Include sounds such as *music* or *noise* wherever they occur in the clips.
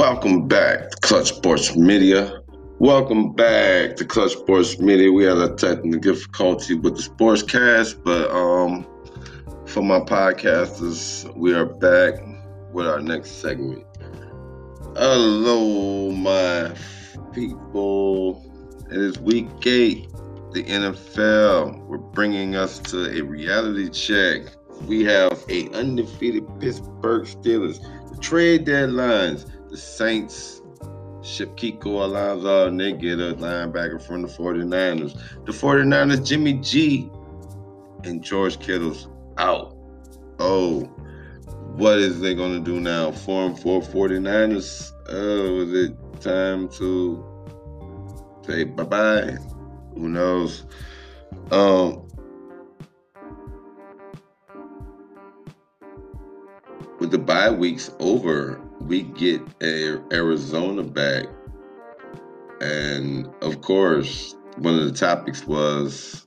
Welcome back to Clutch Sports Media. Welcome back to Clutch Sports Media. We had a technical difficulty with the sports cast, but um, for my podcasters, we are back with our next segment. Hello, my people. It is week eight. The NFL. We're bringing us to a reality check. We have a undefeated Pittsburgh Steelers. The trade deadlines the Saints ship Kiko Alonso and they get a linebacker from the 49ers. The 49ers, Jimmy G and George Kittle's out. Oh, what is they gonna do now? Form for 49ers? Oh, is it time to say bye-bye? Who knows? Um with the bye weeks over, we get a Arizona back, and of course, one of the topics was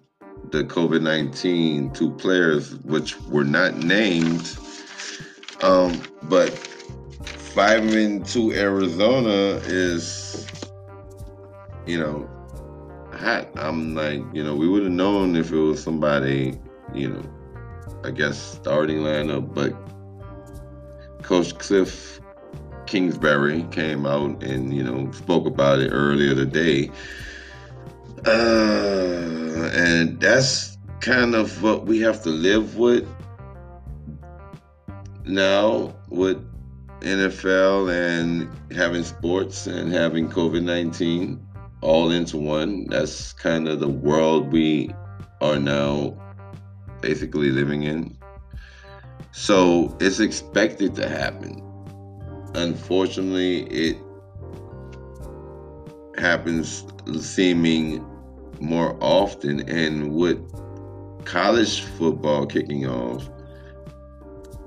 the COVID nineteen two players, which were not named, um, but five and two Arizona is, you know, hot. I'm like, you know, we would have known if it was somebody, you know, I guess starting lineup, but Coach Cliff Kingsbury came out and you know spoke about it earlier today, uh, and that's kind of what we have to live with now with NFL and having sports and having COVID nineteen all into one. That's kind of the world we are now basically living in. So it's expected to happen unfortunately, it happens seeming more often. And with college football kicking off,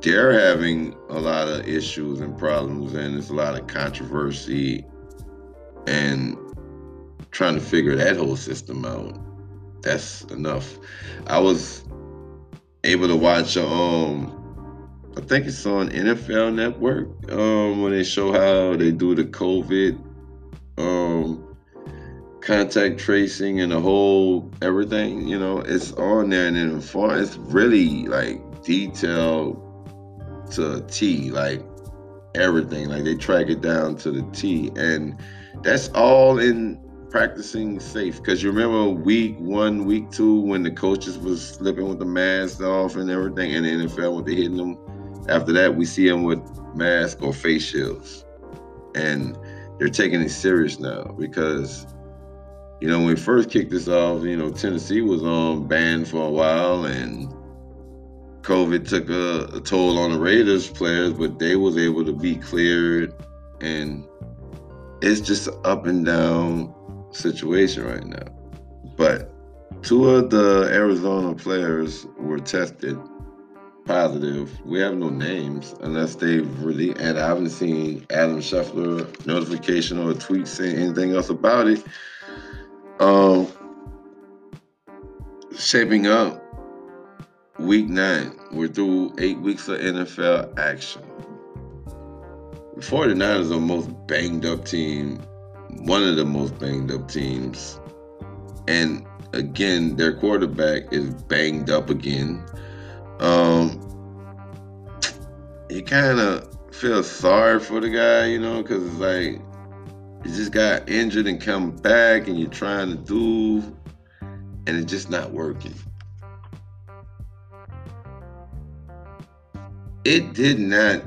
they're having a lot of issues and problems, and there's a lot of controversy and trying to figure that whole system out. That's enough. I was able to watch um I think it's on NFL Network um, when they show how they do the COVID um, contact tracing and the whole everything. You know, it's on there, and then far it's really like detailed to T, like everything. Like they track it down to the T, and that's all in practicing safe. Because you remember week one, week two, when the coaches was slipping with the masks off and everything, and the NFL when they hitting them after that, we see them with masks or face shields. And they're taking it serious now because, you know, when we first kicked this off, you know, Tennessee was on banned for a while and COVID took a, a toll on the Raiders players, but they was able to be cleared and it's just an up and down situation right now. But two of the Arizona players were tested positive. We have no names unless they've really, and I haven't seen Adam Schefter notification or tweet saying anything else about it. Um, shaping up week nine. We're through eight weeks of NFL action. The 49ers are the most banged up team, one of the most banged up teams. And again, their quarterback is banged up again. Um, you kind of feel sorry for the guy, you know, because it's like he just got injured and come back, and you're trying to do, and it's just not working. It did not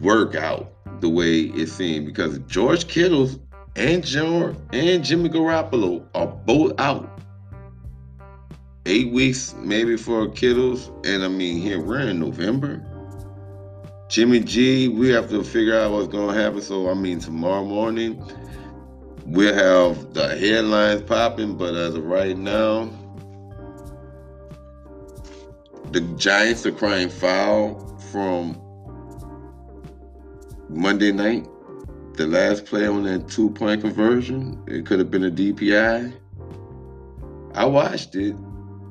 work out the way it seemed because George Kittle's and and Jimmy Garoppolo are both out eight weeks maybe for Kittles. And I mean, here we're in November. Jimmy G, we have to figure out what's going to happen. So, I mean, tomorrow morning, we'll have the headlines popping. But as of right now, the Giants are crying foul from Monday night. The last play on that two point conversion, it could have been a DPI. I watched it.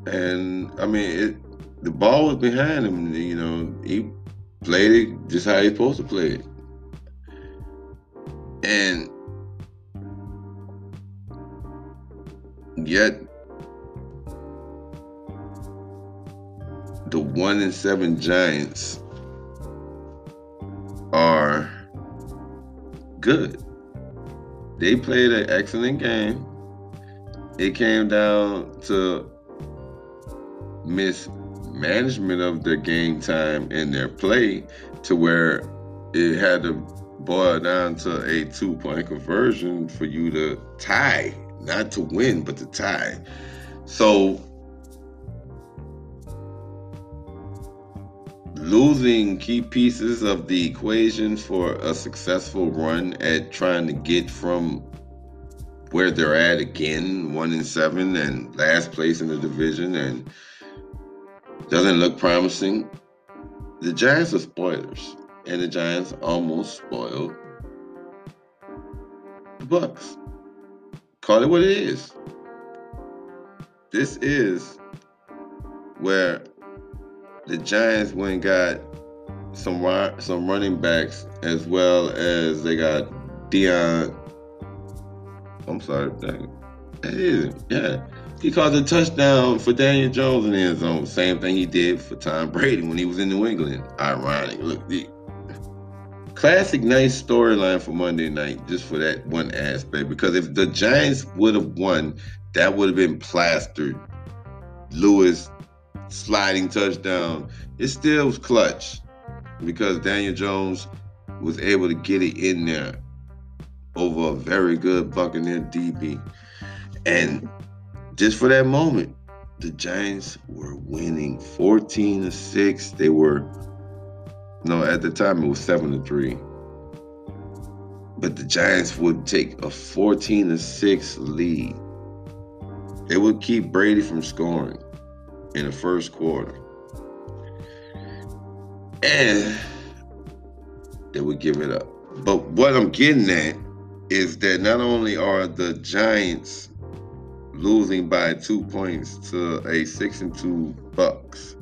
And I mean, it, the ball was behind him. You know, he played it just how you're supposed to play it. And yet the one and seven Giants are good. They played an excellent game. It came down to mismanagement of their game time and their play to where it had to boil down to a two point conversion for you to tie, not to win, but to tie. So losing key pieces of the equation for a successful run at trying to get from where they're at again, one in seven and last place in the division, and doesn't look promising. The Giants are spoilers, and the Giants almost spoiled the Bucs. Call it what it is. This is where the Giants went got some some running backs as well as they got Dion. I'm sorry, it is yeah. He caused a touchdown for Daniel Jones in the end zone. Same thing he did for Tom Brady when he was in New England. Ironic. Look, the classic nice storyline for Monday night, just for that one aspect. Because if the Giants would have won, that would have been plastered. Lewis sliding touchdown. It still was clutch because Daniel Jones was able to get it in there over a very good Buccaneer DB. And just for that moment, the Giants were winning 14 to 6. They were no, at the time it was 7 to 3. But the Giants would take a 14 to 6 lead. They would keep Brady from scoring in the first quarter. And they would give it up. But what I'm getting at is that not only are the Giants losing by two points to a six and two Bucs.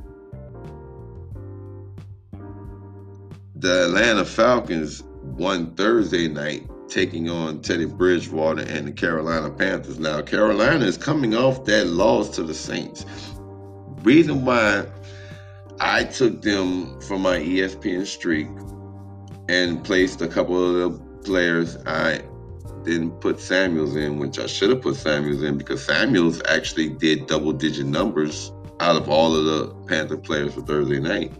the Atlanta Falcons won Thursday night taking on Teddy Bridgewater and the Carolina Panthers. Now, Carolina is coming off that loss to the Saints reason why I took them from my ESPN streak and placed a couple of the players I didn't put Samuels in, which I should have put Samuels in because Samuels actually did double digit numbers out of all of the Panther players for Thursday night.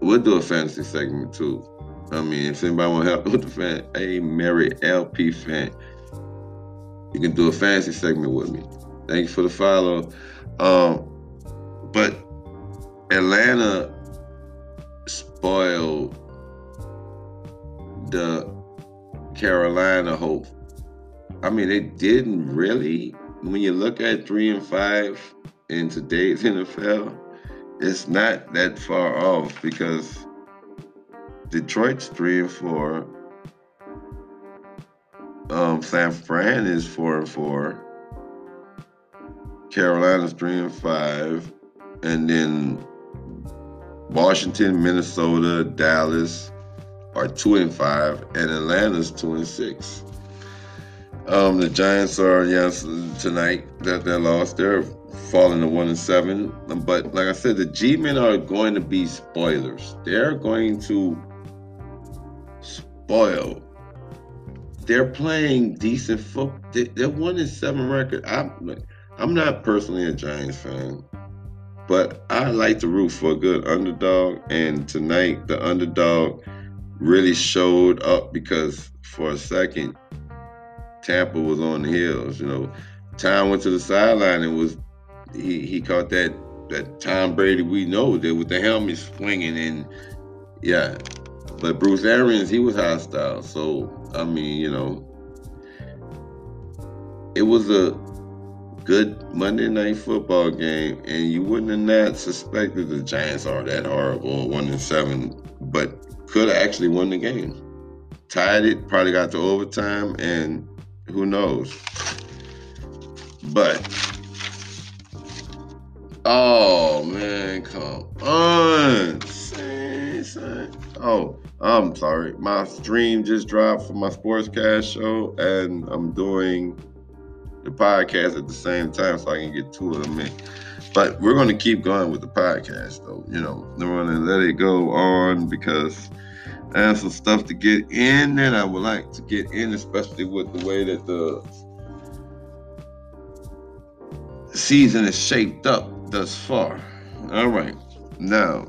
We'll do a fantasy segment too. I mean, if anybody want to help *laughs* with the fan, hey, Mary LP fan, you can do a fantasy segment with me. Thank you for the follow. Um, but Atlanta spoiled the Carolina hope. I mean, they didn't really. When you look at three and five in today's *laughs* NFL, it's not that far off because Detroit's three and four. Um, San Fran is four and four. Carolina's three and five and then Washington, Minnesota, Dallas are two and five, and Atlanta's two and six. Um, the Giants are yes tonight that they lost. They're falling to one and seven. But like I said, the G-men are going to be spoilers. They're going to spoil. They're playing decent football. They're one and seven record. I'm I'm not personally a Giants fan. But I like to root for a good underdog, and tonight the underdog really showed up because for a second Tampa was on the hills. You know, Tom went to the sideline and was he he caught that that Tom Brady we know that with the helmet swinging and yeah. But Bruce Arians he was hostile. So I mean, you know, it was a good Monday night football game, and you wouldn't have not suspected the Giants are that horrible, one and seven, but could have actually won the game. Tied it, probably got to overtime, and who knows. But oh man, come on. Oh, I'm sorry. My stream just dropped for my sportscast show, and I'm doing the podcast at the same time so I can get two of them in. But we're going to keep going with the podcast, though. You know, we're going to let it go on because I have some stuff to get in that I would like to get in, especially with the way that the season is shaped up thus far. All right. Now,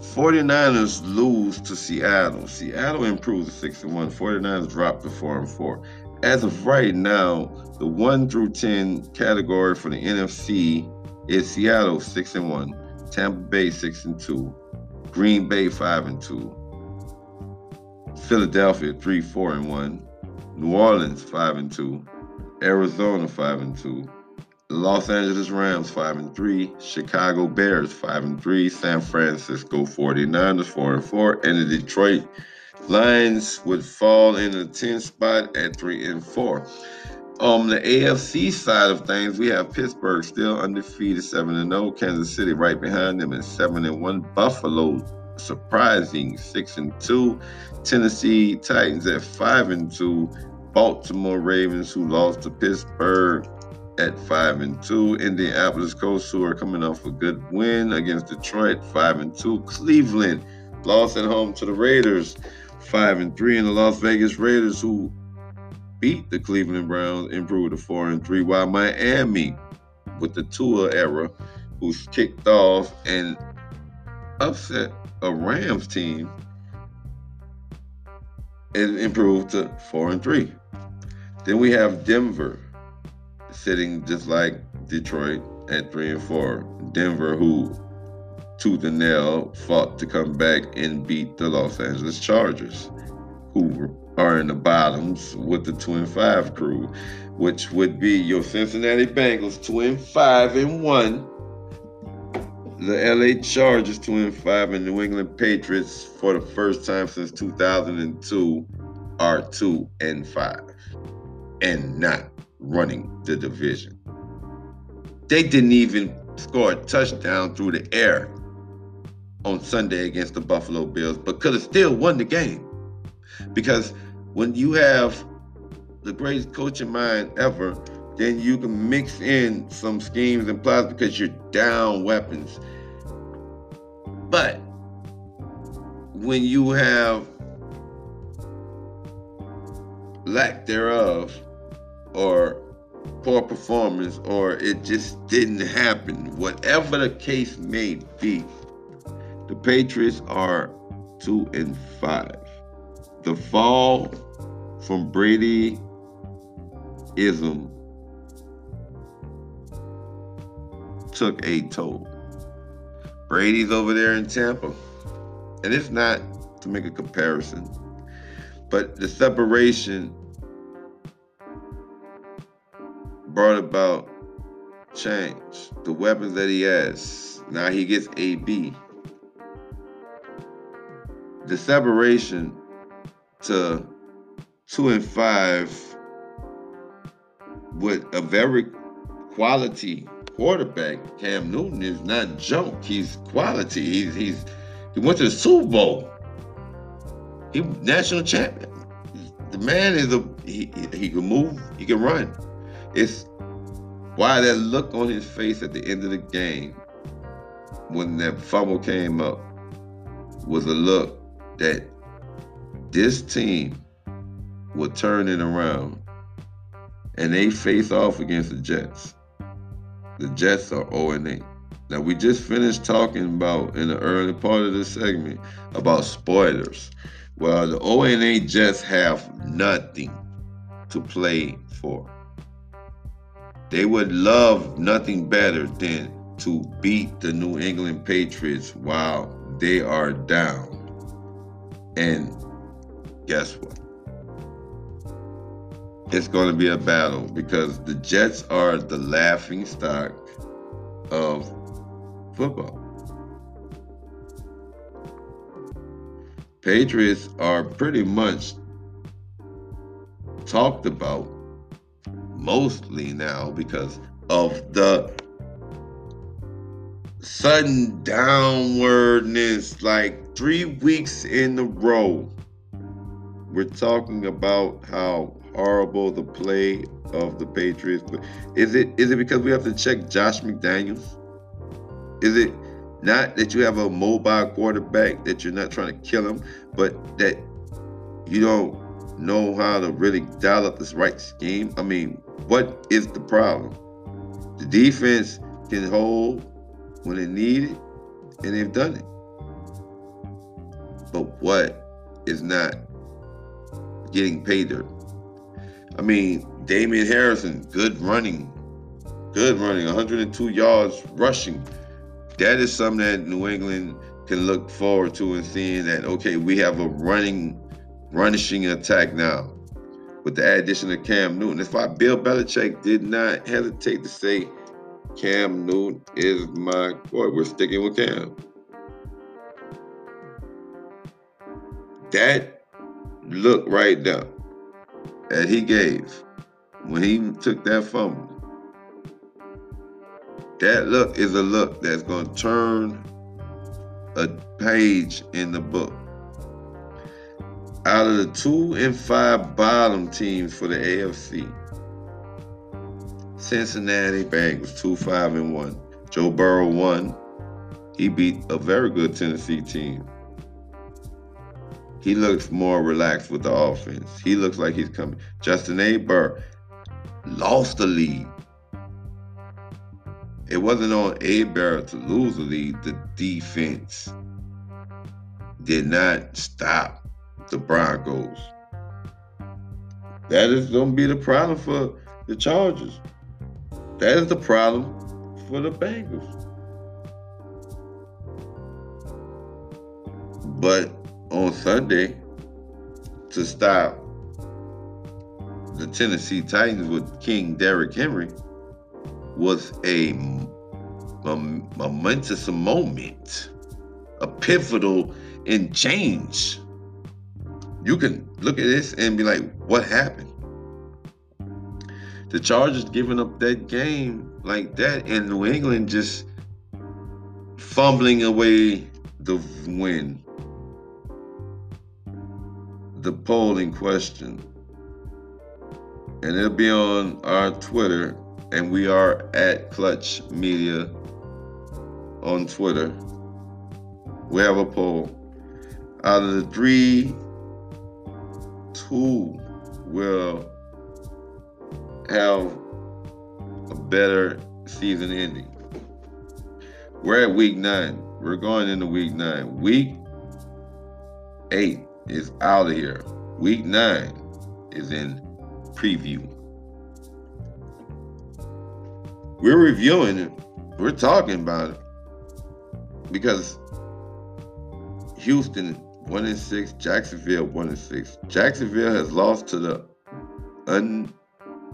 49ers lose to Seattle. Seattle improves to 6 and 1. 49ers drop to 4 and 4. As of right now, the 1 through 10 category for the NFC is Seattle 6 and 1, Tampa Bay 6 and 2, Green Bay 5 and 2, Philadelphia 3 4 and 1, New Orleans 5 and 2, Arizona 5 and 2, Los Angeles Rams 5 and 3, Chicago Bears 5 and 3, San Francisco 49ers 4 and 4, and the Detroit Lions would fall in the 10th spot at 3 and 4. On the AFC side of things, we have Pittsburgh still undefeated 7 and 0, Kansas City right behind them at 7 and 1, Buffalo surprising 6 and 2, Tennessee Titans at 5 and 2, Baltimore Ravens who lost to Pittsburgh at five and two. Indianapolis Colts, who are coming off a good win against Detroit, five and two. Cleveland lost at home to the Raiders, five and three. And the Las Vegas Raiders, who beat the Cleveland Browns, improved to four and three. While Miami, with the Tua era, who's kicked off and upset a Rams team, it improved to four and three. Then we have Denver sitting just like Detroit at three and four. Denver, who tooth and nail fought to come back and beat the Los Angeles Chargers, who are in the bottoms with the two and five crew, which would be your Cincinnati Bengals two and five and one. The LA Chargers two and five and New England Patriots for the first time since 2002 are two and five and not running the division. They didn't even score a touchdown through the air on Sunday against the Buffalo Bills, but could have still won the game. Because when you have the greatest coaching mind ever, then you can mix in some schemes and plots because you're down weapons. But when you have lack thereof, or poor performance or it just didn't happen. Whatever the case may be, the Patriots are two and five. The fall from Brady ism took a toll. Brady's over there in Tampa. And it's not to make a comparison, but the separation brought about change. The weapons that he has. Now he gets AB. The separation to two and five with a very quality quarterback, Cam Newton is not junk. He's quality. He's he's he went to the Super Bowl. He national champion. The man is a he he can move, he can run. It's why that look on his face at the end of the game when that fumble came up was a look that this team will turn it around and they face off against the Jets. The Jets are 0 8. Now, we just finished talking about in the early part of this segment about spoilers. Well, the 0 8 Jets have nothing to play for. They would love nothing better than to beat the New England Patriots while they are down. And guess what? It's going to be a battle because the Jets are the laughing stock of football. Patriots are pretty much talked about mostly now because of the sudden downwardness, like three weeks in a row. We're talking about how horrible the play of the Patriots. But Is it is it because we have to check Josh McDaniels? Is it not that you have a mobile quarterback that you're not trying to kill him, but that you don't know how to really dial up this right scheme? I mean, what is the problem? The defense can hold when they need it and they've done it. But what is not getting paid dirt? I mean, Damien Harrison, good running, good running, 102 yards rushing. That is something that New England can look forward to and seeing that okay, we have a running, rushing attack now with the addition of Cam Newton. That's why Bill Belichick did not hesitate to say Cam Newton is my boy. We're sticking with Cam. That look right now that he gave when he took that fumble, that look is a look that's going to turn a page in the book. Out of the two and five bottom teams for the AFC, Cincinnati Bengals two five and one. Joe Burrow won. He beat a very good Tennessee team. He looks more relaxed with the offense. He looks like he's coming. Justin Herbert lost the lead. It wasn't on Herbert to lose the lead. The defense did not stop the Broncos. That is going to be the problem for the Chargers. That is the problem for the Bengals. But on Sunday, to stop the Tennessee Titans with King Derrick Henry was a, a momentous moment, a pivotal in change. You can look at this and be like, what happened? The Chargers giving up that game like that, and New England just fumbling away the win. The polling question. And it'll be on our Twitter, and we are at Clutch Media on Twitter. We have a poll. Out of the three, two will have a better season ending. We're at week nine. We're going into week nine. Week eight is out of here. Week nine is in preview. We're reviewing it. We're talking about it because Houston one and six, Jacksonville one and six. Jacksonville has lost to the un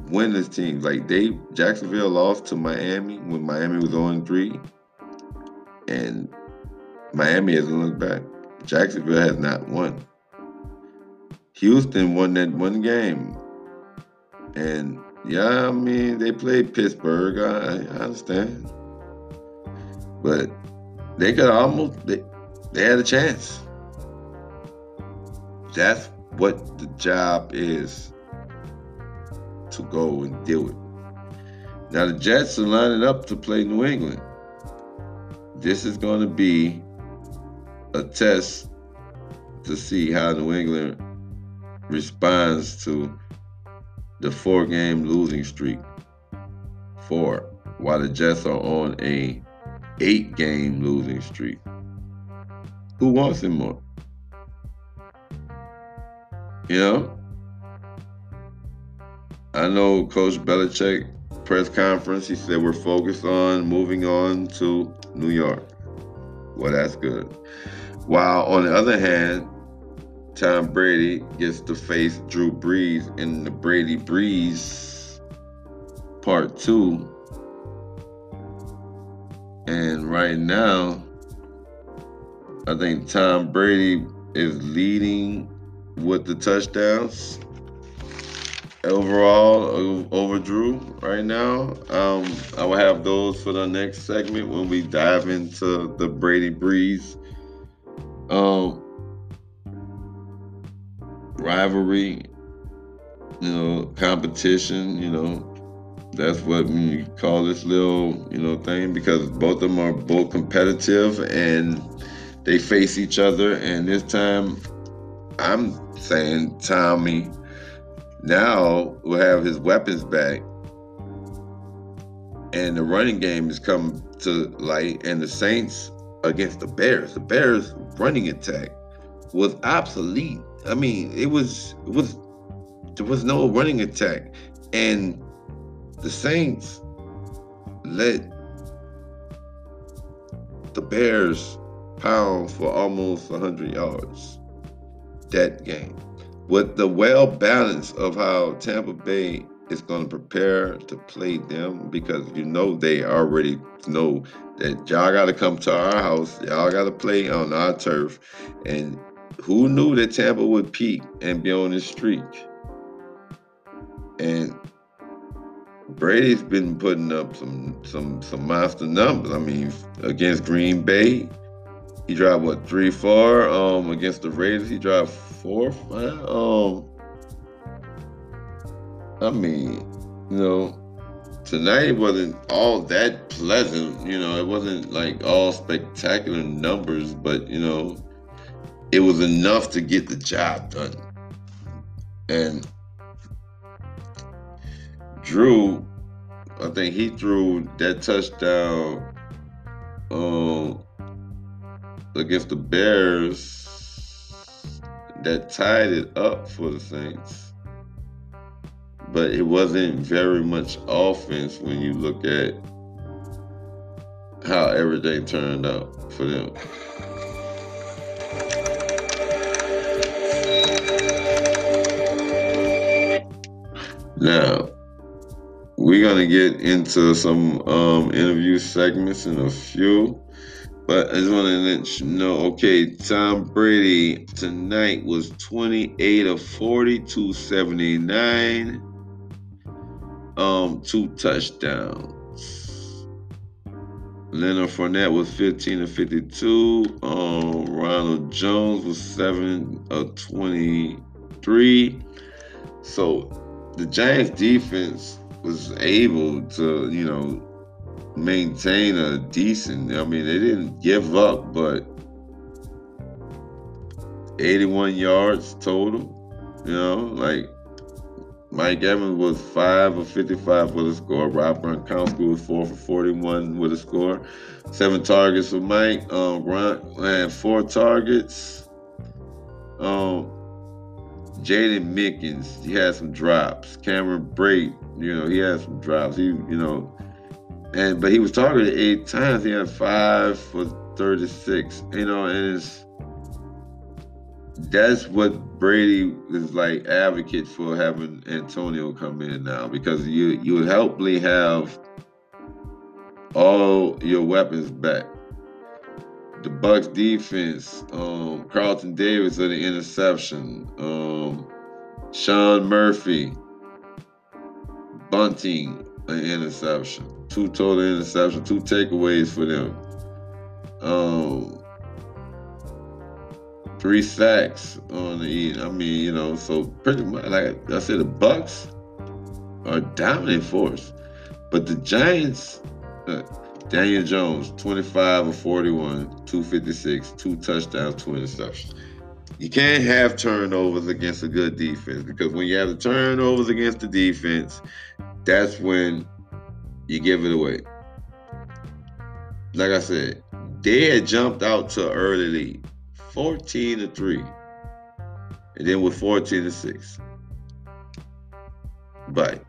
winless teams. Like they Jacksonville lost to Miami when Miami was on 3. And Miami hasn't looked back. Jacksonville has not won. Houston won that one game. And yeah, I mean they played Pittsburgh. I, I understand. But they could almost they, they had a chance. That's what the job is to go and do it. Now the Jets are lining up to play New England. This is going to be a test to see how New England responds to the four game losing streak. Four, while the Jets are on a eight game losing streak. Who wants him more? You know? I know Coach Belichick press conference. He said we're focused on moving on to New York. Well, that's good. While on the other hand, Tom Brady gets to face Drew Brees in the Brady Brees Part Two. And right now, I think Tom Brady is leading with the touchdowns overall over Drew right now. Um, I will have those for the next segment when we dive into the Brady Brees um, rivalry, you know, competition, you know. That's what we call this little, you know, thing because both of them are both competitive and they face each other. And this time, I'm saying Tommy now will have his weapons back. And the running game has come to light. And the Saints against the Bears, the Bears running attack was obsolete. I mean, it was it was there was no running attack. And the Saints let the Bears pound for almost 100 yards that game. With the well balance of how Tampa Bay is going to prepare to play them because you know they already know that y'all got to come to our house, y'all got to play on our turf. And who knew that Tampa would peak and be on this streak? And Brady's been putting up some some some monster numbers. I mean, against Green Bay, he dropped what three, four. Um, against the Raiders, he dropped four, five. Um, I mean, you know, tonight wasn't all that pleasant. You know, it wasn't like all spectacular numbers, but you know, it was enough to get the job done. And Drew, I think he threw that touchdown um, against the Bears that tied it up for the Saints. But it wasn't very much offense when you look at how everything turned out for them. Now, we're gonna get into some um, interview segments in a few, but I just want to let you know. Okay, Tom Brady tonight was 28 of 40, 279, um, two touchdowns. Leonard Fournette was 15 of 52. Um, Ronald Jones was 7 of 23. So the Giants defense was able to, you know, maintain a decent. I mean, they didn't give up, but 81 yards total. You know, like Mike Evans was five of 55 with a score. Rob Gronkowski was four for 41 with a score. Seven targets for Mike. Um, Gronk had four targets. Um, Jaydon Mickens, he had some drops. Cameron Brate, you know, he had some drops. He, you know, and but he was targeted eight times. He had five for 36. You know, and it's that's what Brady is like advocate for having Antonio come in now because you you would helpfully have all your weapons back. The Bucs defense, um, Carlton Davis of the interception, um, Sean Murphy, Bunting, an interception, two total interceptions, two takeaways for them. Um, three sacks on the I mean, you know, so pretty much like I said, the Bucs are dominant force, but the Giants. Uh, Daniel Jones, 25 of 41, 256, two touchdowns, two interceptions. You can't have turnovers against a good defense because when you have the turnovers against the defense, that's when you give it away. Like I said, they had jumped out to early lead, 14 to 3. And then with 14 to 6. But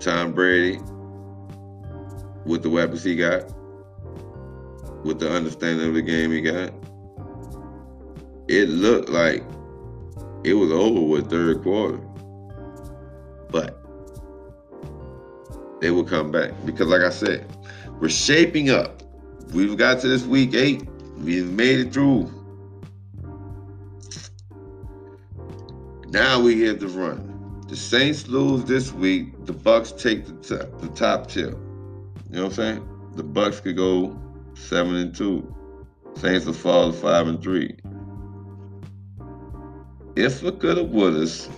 Tom Brady with the weapons he got, with the understanding of the game he got, it looked like it was over with third quarter. But they will come back because, like I said, we're shaping up. We've got to this week eight. We've made it through. Now we hit the run. The Saints lose this week. The Bucs take the top, the top tip. You know what I'm saying? The Bucs could go seven and two. Saints will fall to five and three. If we could have would us,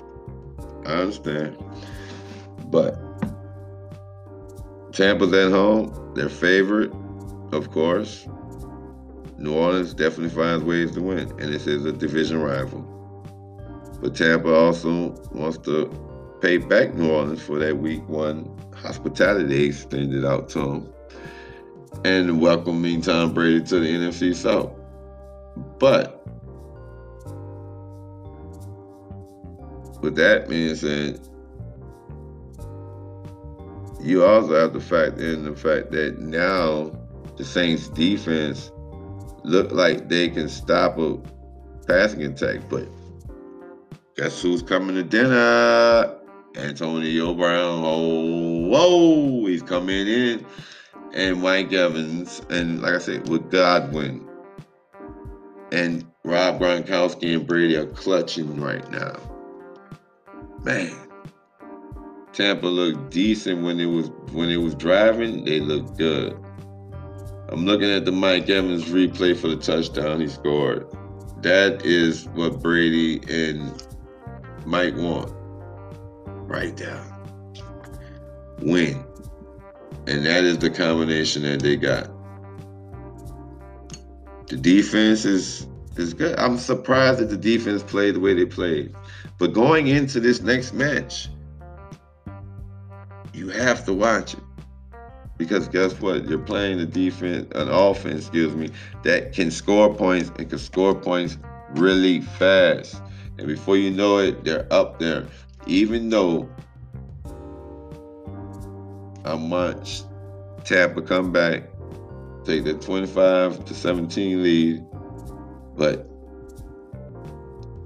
I understand. But Tampa's at home, their favorite, of course. New Orleans definitely finds ways to win, and this is a division rival. But Tampa also wants to pay back New Orleans for that week one hospitality they extended out to them and welcoming Tom Brady to the NFC South. But with that being said, you also have to factor in the fact that now the Saints defense look like they can stop a passing attack, but guess who's coming to dinner? Antonio Brown. Oh, whoa, he's coming in. And Mike Evans, and like I said, with Godwin and Rob Gronkowski and Brady are clutching right now. Man, Tampa looked decent when it was when it was driving. They looked good. I'm looking at the Mike Evans replay for the touchdown he scored. That is what Brady and Mike want. Right there. Win. And that is the combination that they got. The defense is is good. I'm surprised that the defense played the way they played. But going into this next match, you have to watch it. Because guess what? You're playing a defense, an offense, excuse me, that can score points and can score points really fast. And before you know it, they're up there. Even though I watched Tampa come back, take the 25 to 17 lead, but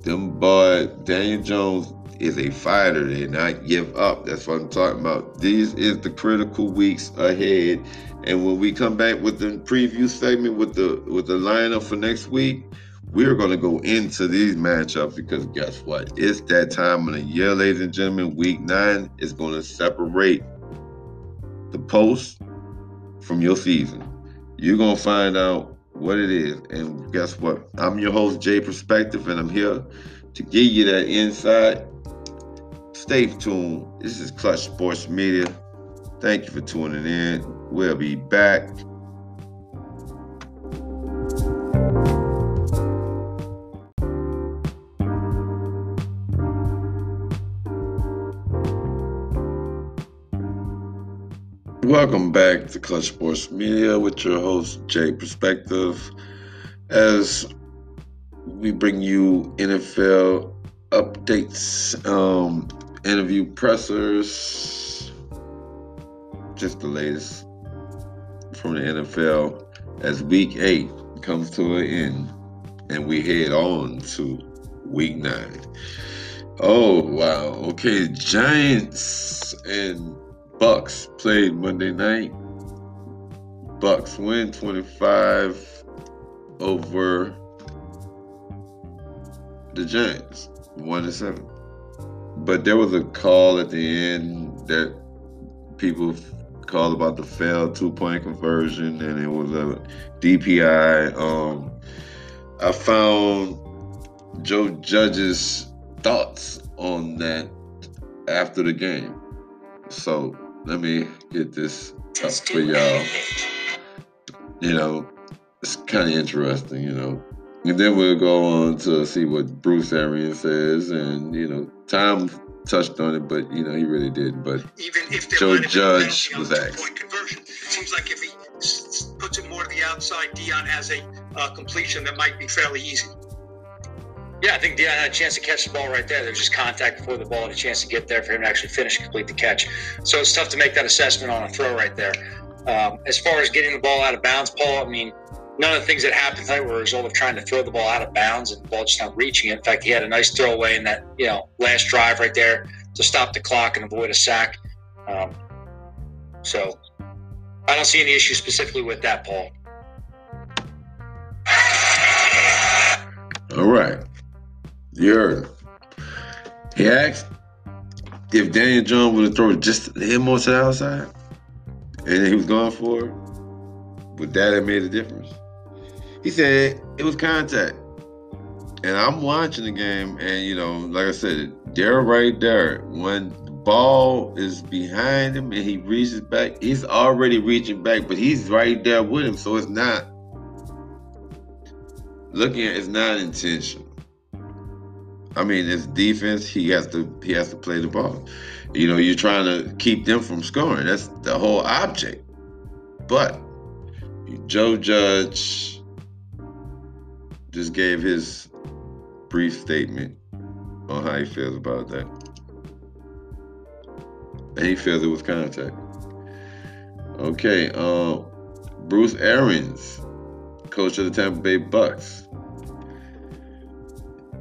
them boy Daniel Jones is a fighter. They not give up. That's what I'm talking about. These is the critical weeks ahead. And when we come back with the preview segment with the with the lineup for next week, we're gonna go into these matchups because guess what? It's that time of the year, ladies and gentlemen. Week nine is gonna separate the post from your season. You're gonna find out what it is. And guess what? I'm your host, Jay Perspective, and I'm here to give you that insight Stay tuned. This is Clutch Sports Media. Thank you for tuning in. We'll be back. Welcome back to Clutch Sports Media with your host, Jay Perspective. As we bring you NFL updates, um, interview pressers, just the latest from the NFL as week eight comes to an end and we head on to week nine. Oh wow. Okay, Giants and Bucs played Monday night. Bucs win 25 over the Giants, 1 to 7. But there was a call at the end that people called about the failed two point conversion, and it was a DPI. Um, I found Joe Judge's thoughts on that after the game. So let me get this up for y'all. You know, it's kind of interesting, you know. And then we'll go on to see what Bruce Arians says, and you know, Tom touched on it, but you know, he really did. But even if Joe Judge was asked. Point conversion. It seems like if he puts it more to the outside, Dion has a uh, completion that might be fairly easy. Yeah, I think Dion had a chance to catch the ball right there. There was just contact before the ball and a chance to get there for him to actually finish and complete the catch. So it's tough to make that assessment on a throw right there. Um, as far as getting the ball out of bounds, Paul, I mean, none of the things that happened tonight were a result of trying to throw the ball out of bounds and the ball just not reaching it. In fact, he had a nice throwaway in that you know last drive right there to stop the clock and avoid a sack. Um, so I don't see any issue specifically with that, Paul. All right. You heard. He asked, if Daniel Jones would have thrown just him more to the outside, and he was going for it, would that have made a difference? He said it was contact. And I'm watching the game, and you know, like I said, they're right there. When the ball is behind him and he reaches back, he's already reaching back, but he's right there with him. So it's not looking at it's not intentional. I mean, it's defense. He has to he has to play the ball. You know, you're trying to keep them from scoring. That's the whole object. But Joe Judge just gave his brief statement on how he feels about that. And he feels it was contact. Okay, uh, Bruce Arians, coach of the Tampa Bay Bucs,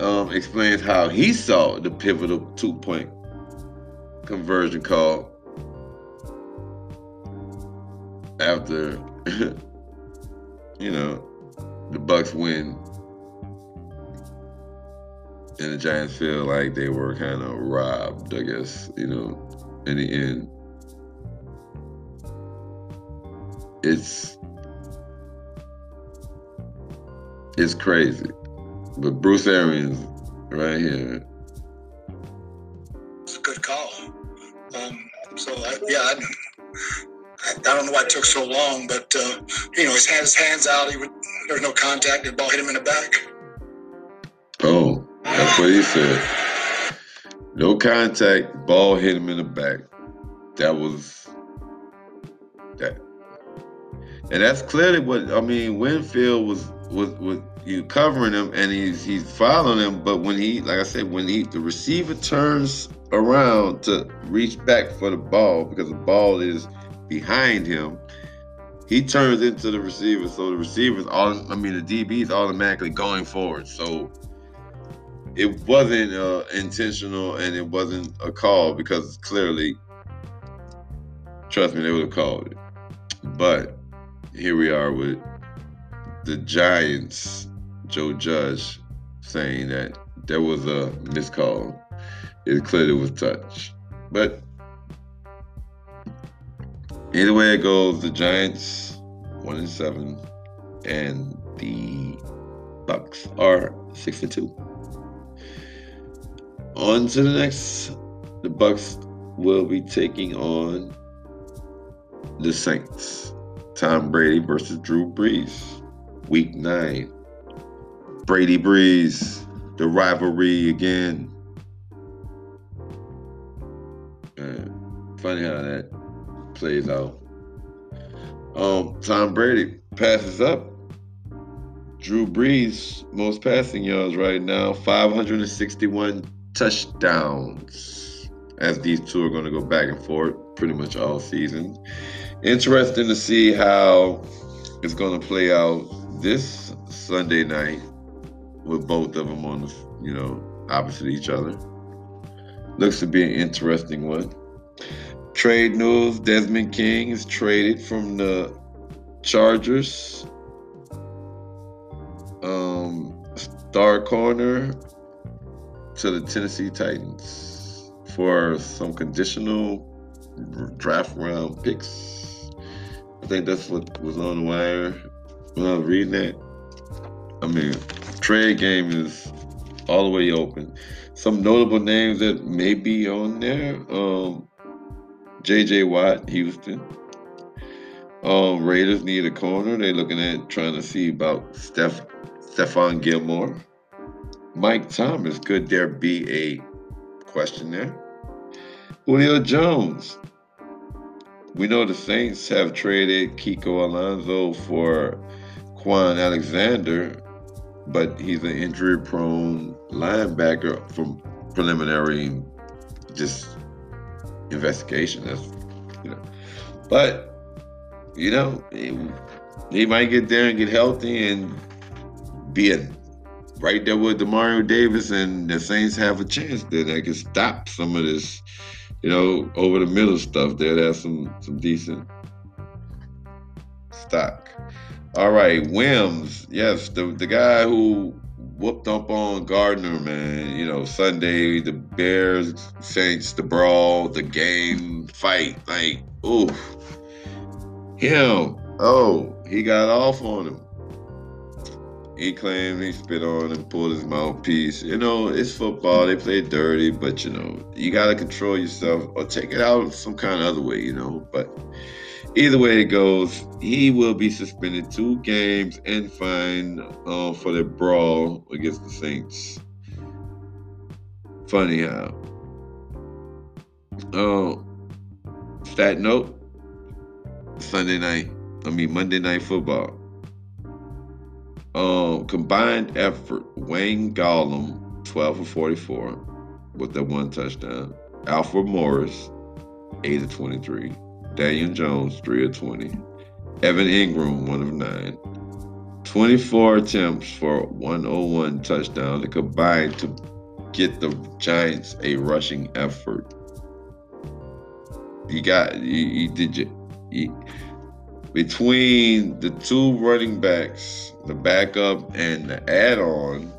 um, explains how he saw the pivotal two-point conversion call after, *laughs* you know, the Bucs win and the Giants feel like they were kind of robbed, I guess, you know, in the end. It's it's crazy. But Bruce Arians right here. It's a good call. Um, so I, yeah, I, I don't know why it took so long, but uh, you know, his hands out. He would, there was no contact. The ball hit him in the back. That's what he said. No contact, ball hit him in the back. That was that. And that's clearly what I mean. Winfield was was was you covering him and he's he's following him, but when he like I said, when he the receiver turns around to reach back for the ball because the ball is behind him, he turns into the receiver. So the receiver's all I mean the DB is automatically going forward. So it wasn't uh, intentional and it wasn't a call because clearly, trust me, they would have called it. But here we are with the Giants, Joe Judge, saying that there was a miscall. It clearly was touch. But either way it goes, the Giants one and seven, and the Bucs are six and two. On to the next. The Bucs will be taking on the Saints. Tom Brady versus Drew Brees. Week nine. Brady Brees. The rivalry again. Man, funny how that plays out. Um, Tom Brady passes up. Drew Brees, most passing yards right now, 561 touchdowns as these two are going to go back and forth pretty much all season. Interesting to see how it's going to play out this Sunday night with both of them on the, you know, opposite each other. Looks to be an interesting one. Trade news Desmond King is traded from the Chargers. Um, star corner to the Tennessee Titans for some conditional draft round picks. I think that's what was on the wire when I was reading that. I mean, trade game is all the way open. Some notable names that may be on there: um, J.J. Watt, Houston. Um, Raiders need a corner. They're looking at trying to see about Steph, Stephon Gilmore. Mike Thomas, could there be a question there? Julio Jones. We know the Saints have traded Kiko Alonso for Kwon Alexander, but he's an injury prone linebacker from preliminary just investigation. That's you know. But you know, he, he might get there and get healthy and be a right there with Demario Davis and the Saints have a chance that they can stop some of this, you know, over the middle stuff there. That's some some decent stock. All right, Wims. Yes, the the guy who whooped up on Gardner, man. You know, Sunday, the Bears, Saints, the brawl, the game, fight. Like, ooh. Him. Oh, he got off on him. He claimed he spit on and pulled his mouthpiece. You know, it's football. They play dirty, but you know, you gotta control yourself or take it out some kind of other way, you know. But either way it goes, he will be suspended two games and fined uh, for the brawl against the Saints. Funny how. Uh, stat note: Sunday night, I mean Monday night football. Um, combined effort: Wayne Gallman, twelve for forty-four, with that one touchdown. Alfred Morris, eight of twenty-three. Daniel Jones, 3 of 20. Evan Engram, 1 of 9. 24 attempts for 101 touchdown to combine to get the Giants a rushing effort. You got you, you did you, you between the two running backs, the backup and the add-on,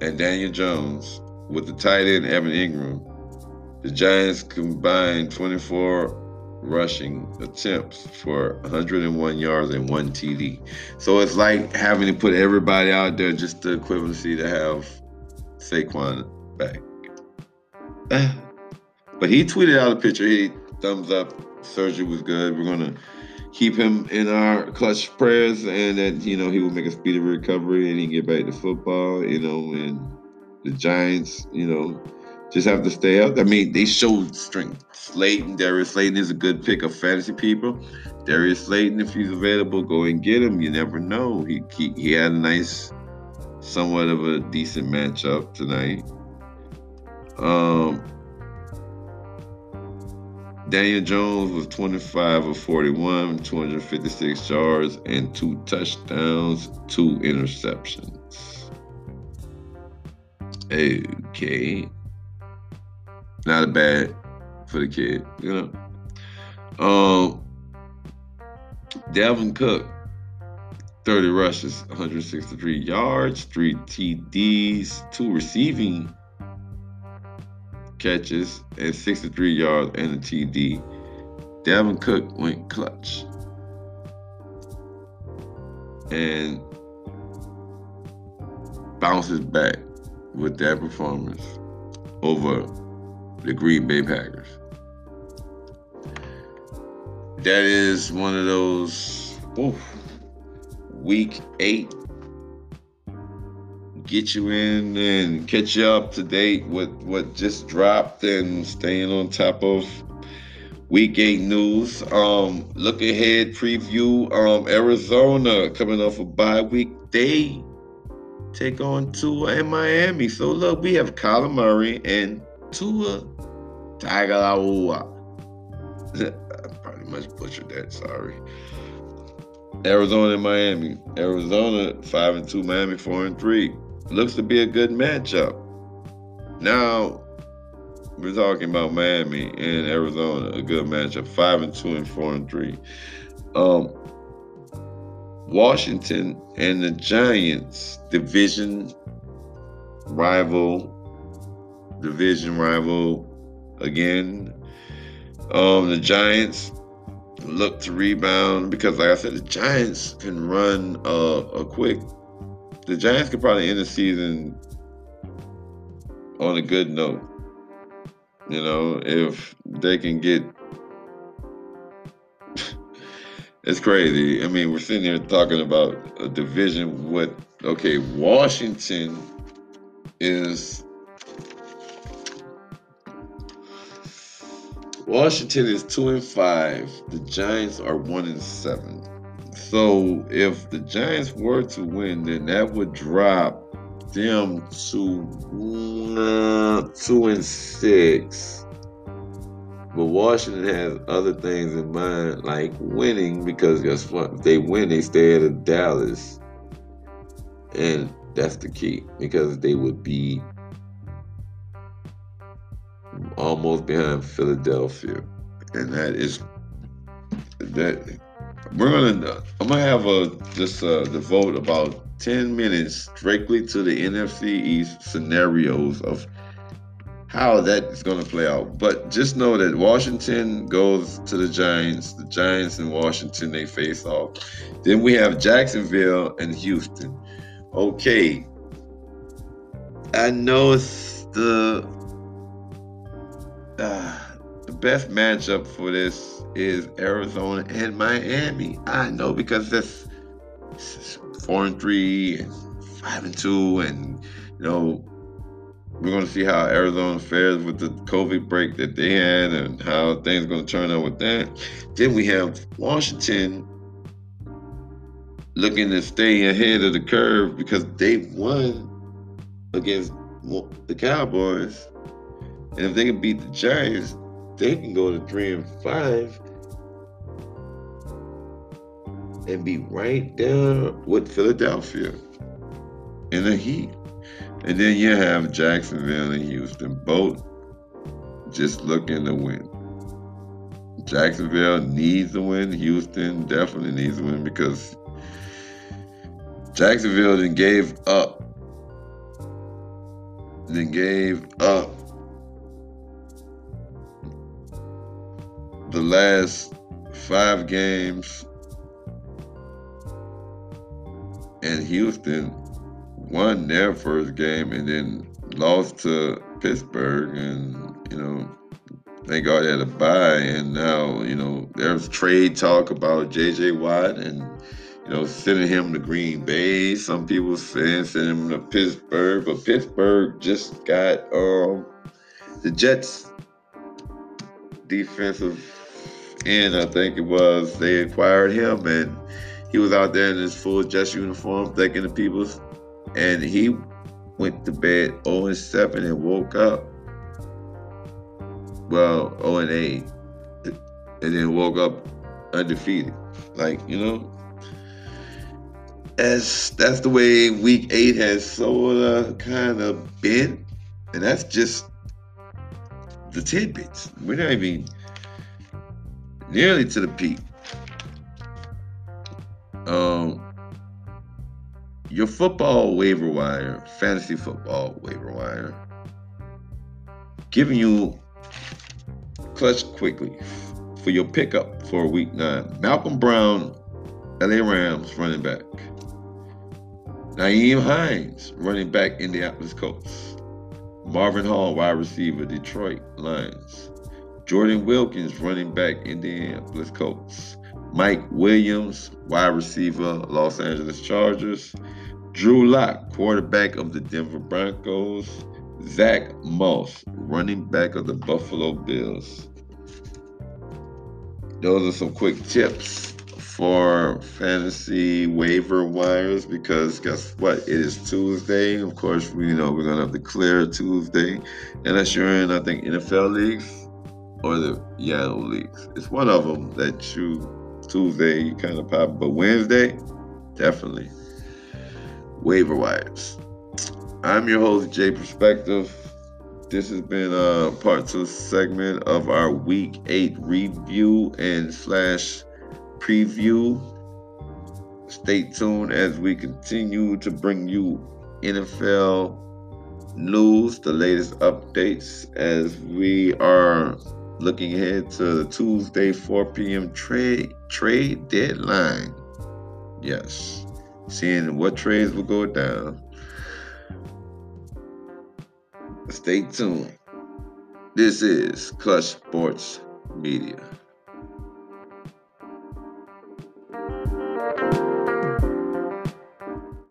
and Daniel Jones with the tight end Evan Engram, the Giants combined 24 rushing attempts for 101 yards and one TD. So it's like having to put everybody out there just the equivalency to have Saquon back. *sighs* But he tweeted out a picture. He thumbs up. Surgery was good. We're gonna keep him in our clutch prayers, and that you know he will make a speedy recovery and he get back to football. You know, and the Giants, you know, just have to stay up. I mean, they showed strength. Slayton, Darius Slayton is a good pick of fantasy people. Darius Slayton, if he's available, go and get him. You never know. He he, he had a nice, somewhat of a decent matchup tonight. Um, Daniel Jones was 25 of 41, 256 yards, and two touchdowns, two interceptions. Okay not bad for the kid, you know. Um, Dalvin Cook, 30 rushes, 163 yards, three TDs, two receiving catches, and 63 yards and a TD. Dalvin Cook went clutch. And bounces back with that performance over the Green Bay Packers. That is one of those oof, week eight get you in and catch you up to date with what just dropped and staying on top of week eight news. Um, look ahead preview. Um, Arizona coming off a bye week. They take on Tua and Miami. So look, we have Kyler Murray and Tua Tagovailoa. I pretty much butchered that. Sorry. Arizona and Miami. Arizona five and two, Miami four and three. Looks to be a good matchup. Now we're talking about Miami and Arizona, a good matchup. Five and two and four and three. Um, Washington and the Giants, division rival, division rival again. Um, the Giants look to rebound because, like I said, the Giants can run uh, a quick. The Giants could probably end the season on a good note. You know, if they can get. *laughs* it's crazy. I mean, we're sitting here talking about a division. with Okay, Washington is Washington is two and five. The Giants are one and seven. So if the Giants were to win, then that would drop them to uh, two and six. But Washington has other things in mind, like winning, because guess what? If they win, they stay at Dallas. And that's the key, because they would be almost behind Philadelphia, and that is that we're gonna. I'm gonna have a just uh, the vote about 10 minutes strictly to the NFC East scenarios of how that is to play out. But just know that Washington goes to the Giants. The Giants and Washington, they face off. Then we have Jacksonville and Houston. Okay. I know it's the uh, best matchup for this is Arizona and Miami. I know because this, that's four and three and five and two, and you know we're to see how Arizona fares with the COVID break that they had and how things to turn out with that. Then we have Washington looking to stay ahead of the curve because they've won against the Cowboys. And if they can beat the Giants, they can go to three and five and be right there with Philadelphia in the Heat. And then you have Jacksonville and Houston, both just looking to win. Jacksonville needs to win. Houston definitely needs to win because Jacksonville then gave up. Then gave up the last five games. And Houston won their first game and then lost to Pittsburgh, and you know, thank God they had a bye. And now, you know, there's trade talk about J.J. Watt and you know sending him to Green Bay. Some people saying sending him to Pittsburgh, but Pittsburgh just got um, the Jets defensive end. I think it was they acquired him and. He was out there in his full Jets uniform, thanking the people and he went to bed 0 and 7 and woke up. Well, 0 and 8. And then woke up undefeated. Like, you know, as that's the way week eight has sort of kind of been. And that's just the tidbits. We're not even nearly to the peak. Um, your football waiver wire, fantasy football waiver wire, giving you clutch quickly for your pickup for week nine. Malcolm Brown, LA Rams running back. Nyheim Hines, running back, Indianapolis Colts. Marvin Hall, wide receiver, Detroit Lions. Jordan Wilkins, running back, Indianapolis Colts. Mike Williams, wide receiver, Los Angeles Chargers. Drew Lock, quarterback of the Denver Broncos. Zach Moss, running back of the Buffalo Bills. Those are some quick tips for fantasy waiver wires because guess what? It is Tuesday. Of course, we know we're gonna have to clear Tuesday, unless you're in, I think, NFL leagues or the Yellow leagues. It's one of them that you Tuesday kind of pop, but Wednesday, definitely waiver wires. I'm your host, Jay Perspective. This has been a part two segment of our week eight review and slash preview. Stay tuned as we continue to bring you NFL news, the latest updates as we are looking ahead to the Tuesday 4 p.m. trade trade deadline. Yes seeing what trades will go down. Stay tuned. This is Clutch Sports Media.